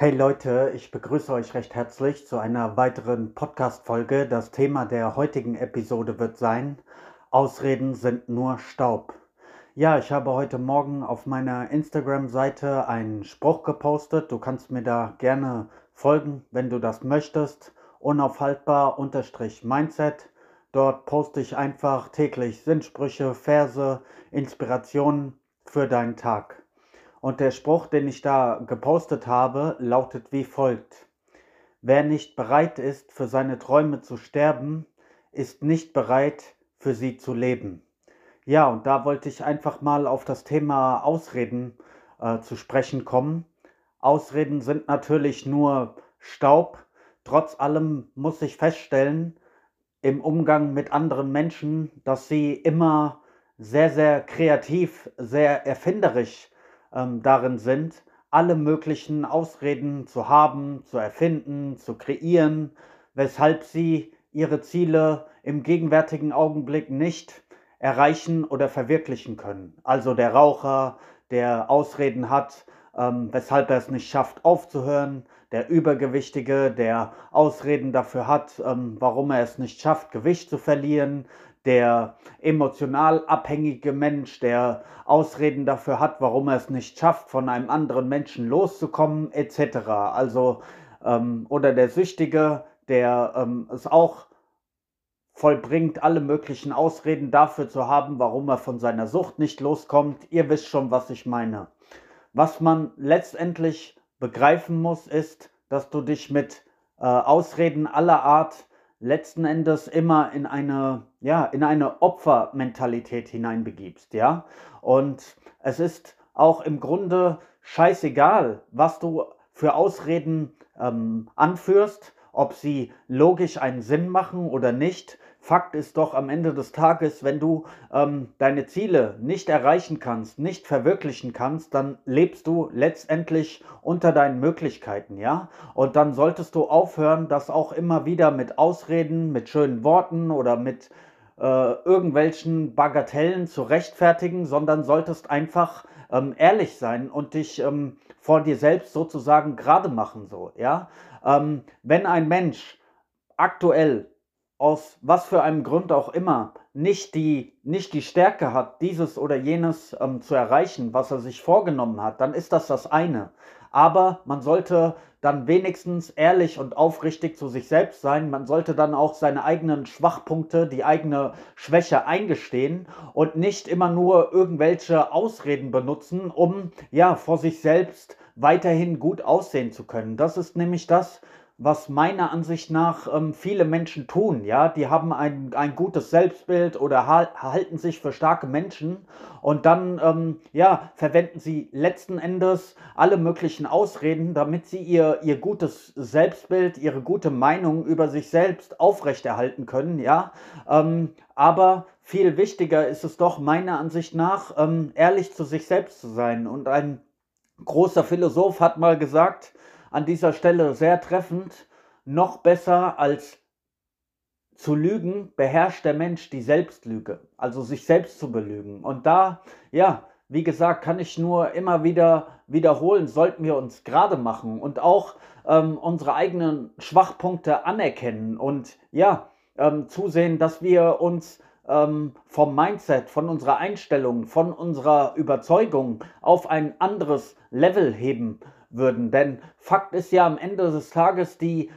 Hey Leute, ich begrüße euch recht herzlich zu einer weiteren Podcast-Folge. Das Thema der heutigen Episode wird sein: Ausreden sind nur Staub. Ja, ich habe heute Morgen auf meiner Instagram-Seite einen Spruch gepostet. Du kannst mir da gerne folgen, wenn du das möchtest. Unaufhaltbar unterstrich Mindset. Dort poste ich einfach täglich Sinnsprüche, Verse, Inspirationen für deinen Tag. Und der Spruch, den ich da gepostet habe, lautet wie folgt. Wer nicht bereit ist, für seine Träume zu sterben, ist nicht bereit, für sie zu leben. Ja, und da wollte ich einfach mal auf das Thema Ausreden äh, zu sprechen kommen. Ausreden sind natürlich nur Staub. Trotz allem muss ich feststellen, im Umgang mit anderen Menschen, dass sie immer sehr, sehr kreativ, sehr erfinderisch ähm, darin sind, alle möglichen Ausreden zu haben, zu erfinden, zu kreieren, weshalb sie ihre Ziele im gegenwärtigen Augenblick nicht erreichen oder verwirklichen können. Also der Raucher, der Ausreden hat, ähm, weshalb er es nicht schafft aufzuhören, der Übergewichtige, der Ausreden dafür hat, ähm, warum er es nicht schafft, Gewicht zu verlieren, der emotional abhängige Mensch, der Ausreden dafür hat, warum er es nicht schafft, von einem anderen Menschen loszukommen, etc. Also, ähm, oder der Süchtige, der ähm, es auch vollbringt, alle möglichen Ausreden dafür zu haben, warum er von seiner Sucht nicht loskommt. Ihr wisst schon, was ich meine. Was man letztendlich begreifen muss, ist, dass du dich mit äh, Ausreden aller Art letzten Endes immer in eine, ja, in eine Opfermentalität hineinbegibst, ja. Und es ist auch im Grunde scheißegal, was du für Ausreden ähm, anführst, ob sie logisch einen Sinn machen oder nicht. Fakt ist doch am Ende des Tages, wenn du ähm, deine Ziele nicht erreichen kannst, nicht verwirklichen kannst, dann lebst du letztendlich unter deinen Möglichkeiten, ja? Und dann solltest du aufhören, das auch immer wieder mit Ausreden, mit schönen Worten oder mit äh, irgendwelchen Bagatellen zu rechtfertigen, sondern solltest einfach ähm, ehrlich sein und dich ähm, vor dir selbst sozusagen gerade machen, so, ja? Ähm, wenn ein Mensch aktuell aus was für einem Grund auch immer nicht die, nicht die Stärke hat, dieses oder jenes ähm, zu erreichen, was er sich vorgenommen hat, dann ist das das eine. Aber man sollte dann wenigstens ehrlich und aufrichtig zu sich selbst sein. Man sollte dann auch seine eigenen Schwachpunkte, die eigene Schwäche eingestehen und nicht immer nur irgendwelche Ausreden benutzen, um ja vor sich selbst weiterhin gut aussehen zu können. Das ist nämlich das, was meiner Ansicht nach ähm, viele Menschen tun. Ja, die haben ein, ein gutes Selbstbild oder halten sich für starke Menschen und dann ähm, ja, verwenden sie letzten Endes alle möglichen Ausreden, damit sie ihr, ihr gutes Selbstbild, ihre gute Meinung über sich selbst aufrechterhalten können. Ja, ähm, aber viel wichtiger ist es doch meiner Ansicht nach, ähm, ehrlich zu sich selbst zu sein. Und ein großer Philosoph hat mal gesagt, an dieser Stelle sehr treffend. Noch besser als zu lügen beherrscht der Mensch die Selbstlüge, also sich selbst zu belügen. Und da, ja, wie gesagt, kann ich nur immer wieder wiederholen, sollten wir uns gerade machen und auch ähm, unsere eigenen Schwachpunkte anerkennen und ja, ähm, zusehen, dass wir uns ähm, vom Mindset, von unserer Einstellung, von unserer Überzeugung auf ein anderes Level heben würden. Denn Fakt ist ja am Ende des Tages, die,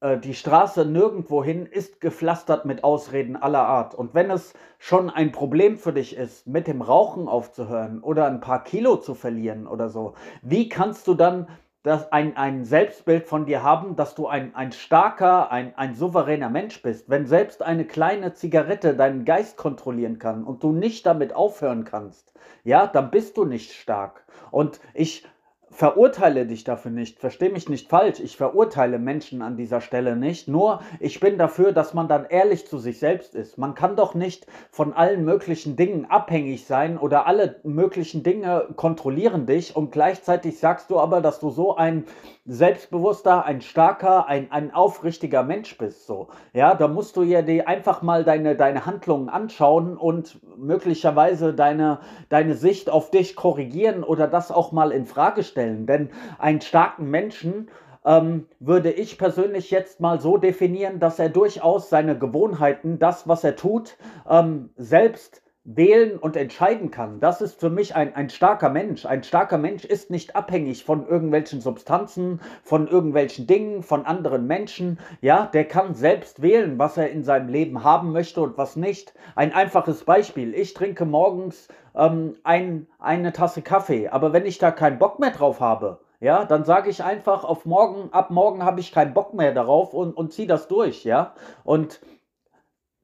äh, die Straße nirgendwohin ist gepflastert mit Ausreden aller Art. Und wenn es schon ein Problem für dich ist, mit dem Rauchen aufzuhören oder ein paar Kilo zu verlieren oder so, wie kannst du dann das ein, ein Selbstbild von dir haben, dass du ein, ein starker, ein, ein souveräner Mensch bist. Wenn selbst eine kleine Zigarette deinen Geist kontrollieren kann und du nicht damit aufhören kannst, ja, dann bist du nicht stark. Und ich verurteile dich dafür nicht, verstehe mich nicht falsch, ich verurteile Menschen an dieser Stelle nicht, nur ich bin dafür, dass man dann ehrlich zu sich selbst ist. Man kann doch nicht von allen möglichen Dingen abhängig sein oder alle möglichen Dinge kontrollieren dich und gleichzeitig sagst du aber, dass du so ein selbstbewusster, ein starker, ein, ein aufrichtiger Mensch bist, so. Ja, da musst du ja dir einfach mal deine, deine Handlungen anschauen und möglicherweise deine, deine Sicht auf dich korrigieren oder das auch mal in Frage stellen stellen. Denn einen starken Menschen ähm, würde ich persönlich jetzt mal so definieren, dass er durchaus seine Gewohnheiten, das, was er tut, ähm, selbst wählen und entscheiden kann. Das ist für mich ein, ein starker Mensch. Ein starker Mensch ist nicht abhängig von irgendwelchen Substanzen, von irgendwelchen Dingen, von anderen Menschen. Ja, der kann selbst wählen, was er in seinem Leben haben möchte und was nicht. Ein einfaches Beispiel. Ich trinke morgens ähm, ein, eine Tasse Kaffee, aber wenn ich da keinen Bock mehr drauf habe, ja, dann sage ich einfach auf morgen, ab morgen habe ich keinen Bock mehr darauf und, und ziehe das durch, ja. Und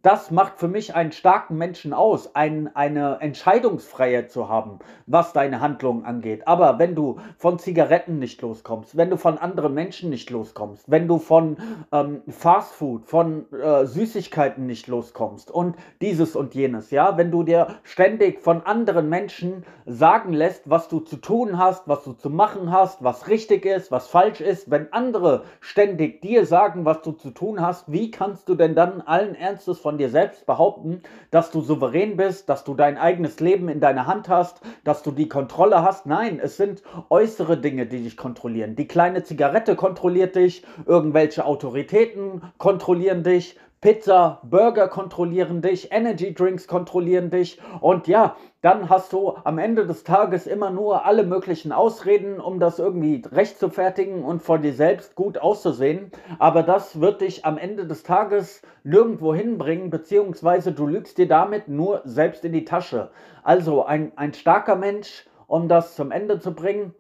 das macht für mich einen starken Menschen aus, ein, eine Entscheidungsfreiheit zu haben, was deine Handlungen angeht. Aber wenn du von Zigaretten nicht loskommst, wenn du von anderen Menschen nicht loskommst, wenn du von ähm, Fastfood, von äh, Süßigkeiten nicht loskommst und dieses und jenes, ja, wenn du dir ständig von anderen Menschen sagen lässt, was du zu tun hast, was du zu machen hast, was richtig ist, was falsch ist, wenn andere ständig dir sagen, was du zu tun hast, wie kannst du denn dann allen Ernstes von von dir selbst behaupten, dass du souverän bist, dass du dein eigenes Leben in deiner Hand hast, dass du die Kontrolle hast. Nein, es sind äußere Dinge, die dich kontrollieren. Die kleine Zigarette kontrolliert dich, irgendwelche Autoritäten kontrollieren dich, Pizza, Burger kontrollieren dich, Energy Drinks kontrollieren dich und ja, dann hast du am Ende des Tages immer nur alle möglichen Ausreden, um das irgendwie recht und vor dir selbst gut auszusehen. Aber das wird dich am Ende des Tages nirgendwo hinbringen, beziehungsweise du lügst dir damit nur selbst in die Tasche. Also ein, ein starker Mensch, um das zum Ende zu bringen,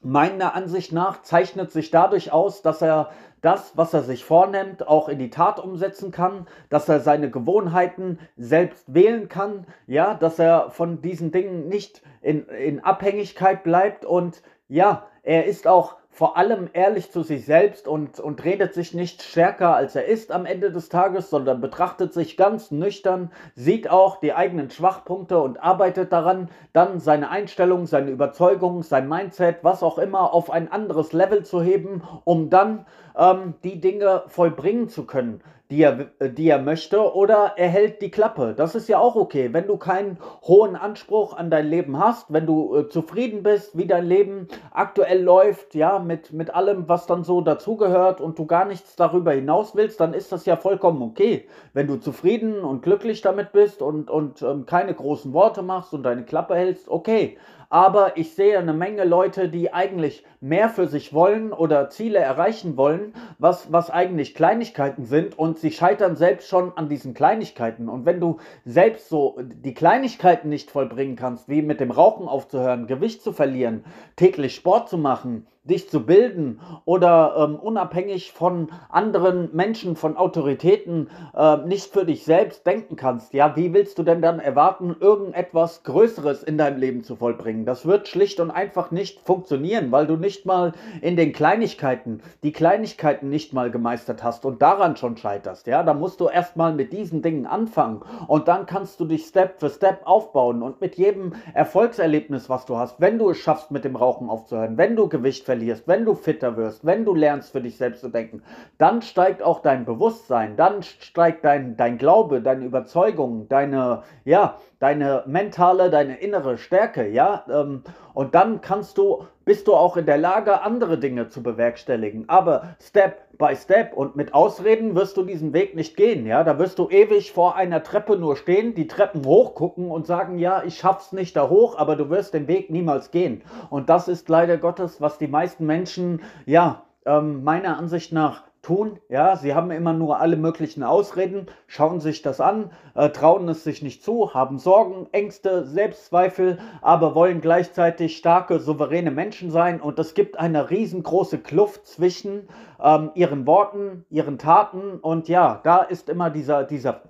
meiner Ansicht nach zeichnet sich dadurch aus, dass er das, was er sich vornimmt, auch in die Tat umsetzen kann, dass er seine Gewohnheiten selbst wählen kann, ja, dass er von diesen Dingen nicht in, in Abhängigkeit bleibt. Und ja, er ist auch vor allem ehrlich zu sich selbst und, und redet sich nicht stärker, als er ist am Ende des Tages, sondern betrachtet sich ganz nüchtern, sieht auch die eigenen Schwachpunkte und arbeitet daran, dann seine Einstellung, seine Überzeugung, sein Mindset, was auch immer, auf ein anderes Level zu heben, um dann ähm, die Dinge vollbringen zu können, die er, die er möchte, oder er hält die Klappe. Das ist ja auch okay. Wenn du keinen hohen Anspruch an dein Leben hast, wenn du äh, zufrieden bist, wie dein Leben aktuell läuft, ja, mit, mit allem, was dann so dazugehört und du gar nichts darüber hinaus willst, dann ist das ja vollkommen okay. Wenn du zufrieden und glücklich damit bist und, und ähm, keine großen Worte machst und deine Klappe hältst, okay aber ich sehe eine Menge Leute, die eigentlich mehr für sich wollen oder Ziele erreichen wollen, was, was eigentlich Kleinigkeiten sind und sie scheitern selbst schon an diesen Kleinigkeiten. Und wenn du selbst so die Kleinigkeiten nicht vollbringen kannst, wie mit dem Rauchen aufzuhören, Gewicht zu verlieren, täglich Sport zu machen, dich zu bilden oder ähm, unabhängig von anderen Menschen, von Autoritäten äh, nicht für dich selbst denken kannst, ja, wie willst du denn dann erwarten, irgendetwas Größeres in deinem Leben zu vollbringen? Das wird schlicht und einfach nicht funktionieren, weil du nicht mal in den Kleinigkeiten, die Kleinigkeiten nicht mal gemeistert hast und daran schon scheiterst, ja, da musst du erstmal mit diesen Dingen anfangen und dann kannst du dich Step für Step aufbauen und mit jedem Erfolgserlebnis, was du hast, wenn du es schaffst, mit dem Rauchen aufzuhören, wenn du Gewicht verlierst, wenn du fitter wirst, wenn du lernst für dich selbst zu denken, dann steigt auch dein Bewusstsein, dann steigt dein, dein Glaube, deine Überzeugung, deine, ja, deine mentale, deine innere Stärke, ja, ähm, und dann kannst du, bist du auch in der Lage, andere Dinge zu bewerkstelligen. Aber Step by Step und mit Ausreden wirst du diesen Weg nicht gehen, ja. Da wirst du ewig vor einer Treppe nur stehen, die Treppen hochgucken und sagen, ja, ich schaff's nicht da hoch, aber du wirst den Weg niemals gehen. Und das ist leider Gottes, was die meisten Menschen, ja, ähm, meiner Ansicht nach tun. Ja, sie haben immer nur alle möglichen Ausreden, schauen sich das an, äh, trauen es sich nicht zu, haben Sorgen, Ängste, Selbstzweifel, aber wollen gleichzeitig starke, souveräne Menschen sein. Und es gibt eine riesengroße Kluft zwischen ähm, ihren Worten, ihren Taten. Und ja, da ist immer dieser, dieser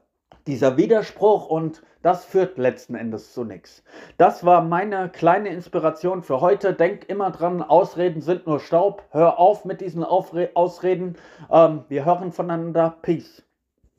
dieser Widerspruch und das führt letzten Endes zu nichts. Das war meine kleine Inspiration für heute. Denk immer dran, Ausreden sind nur Staub. Hör auf mit diesen Aufre Ausreden. Ähm, wir hören voneinander. Peace.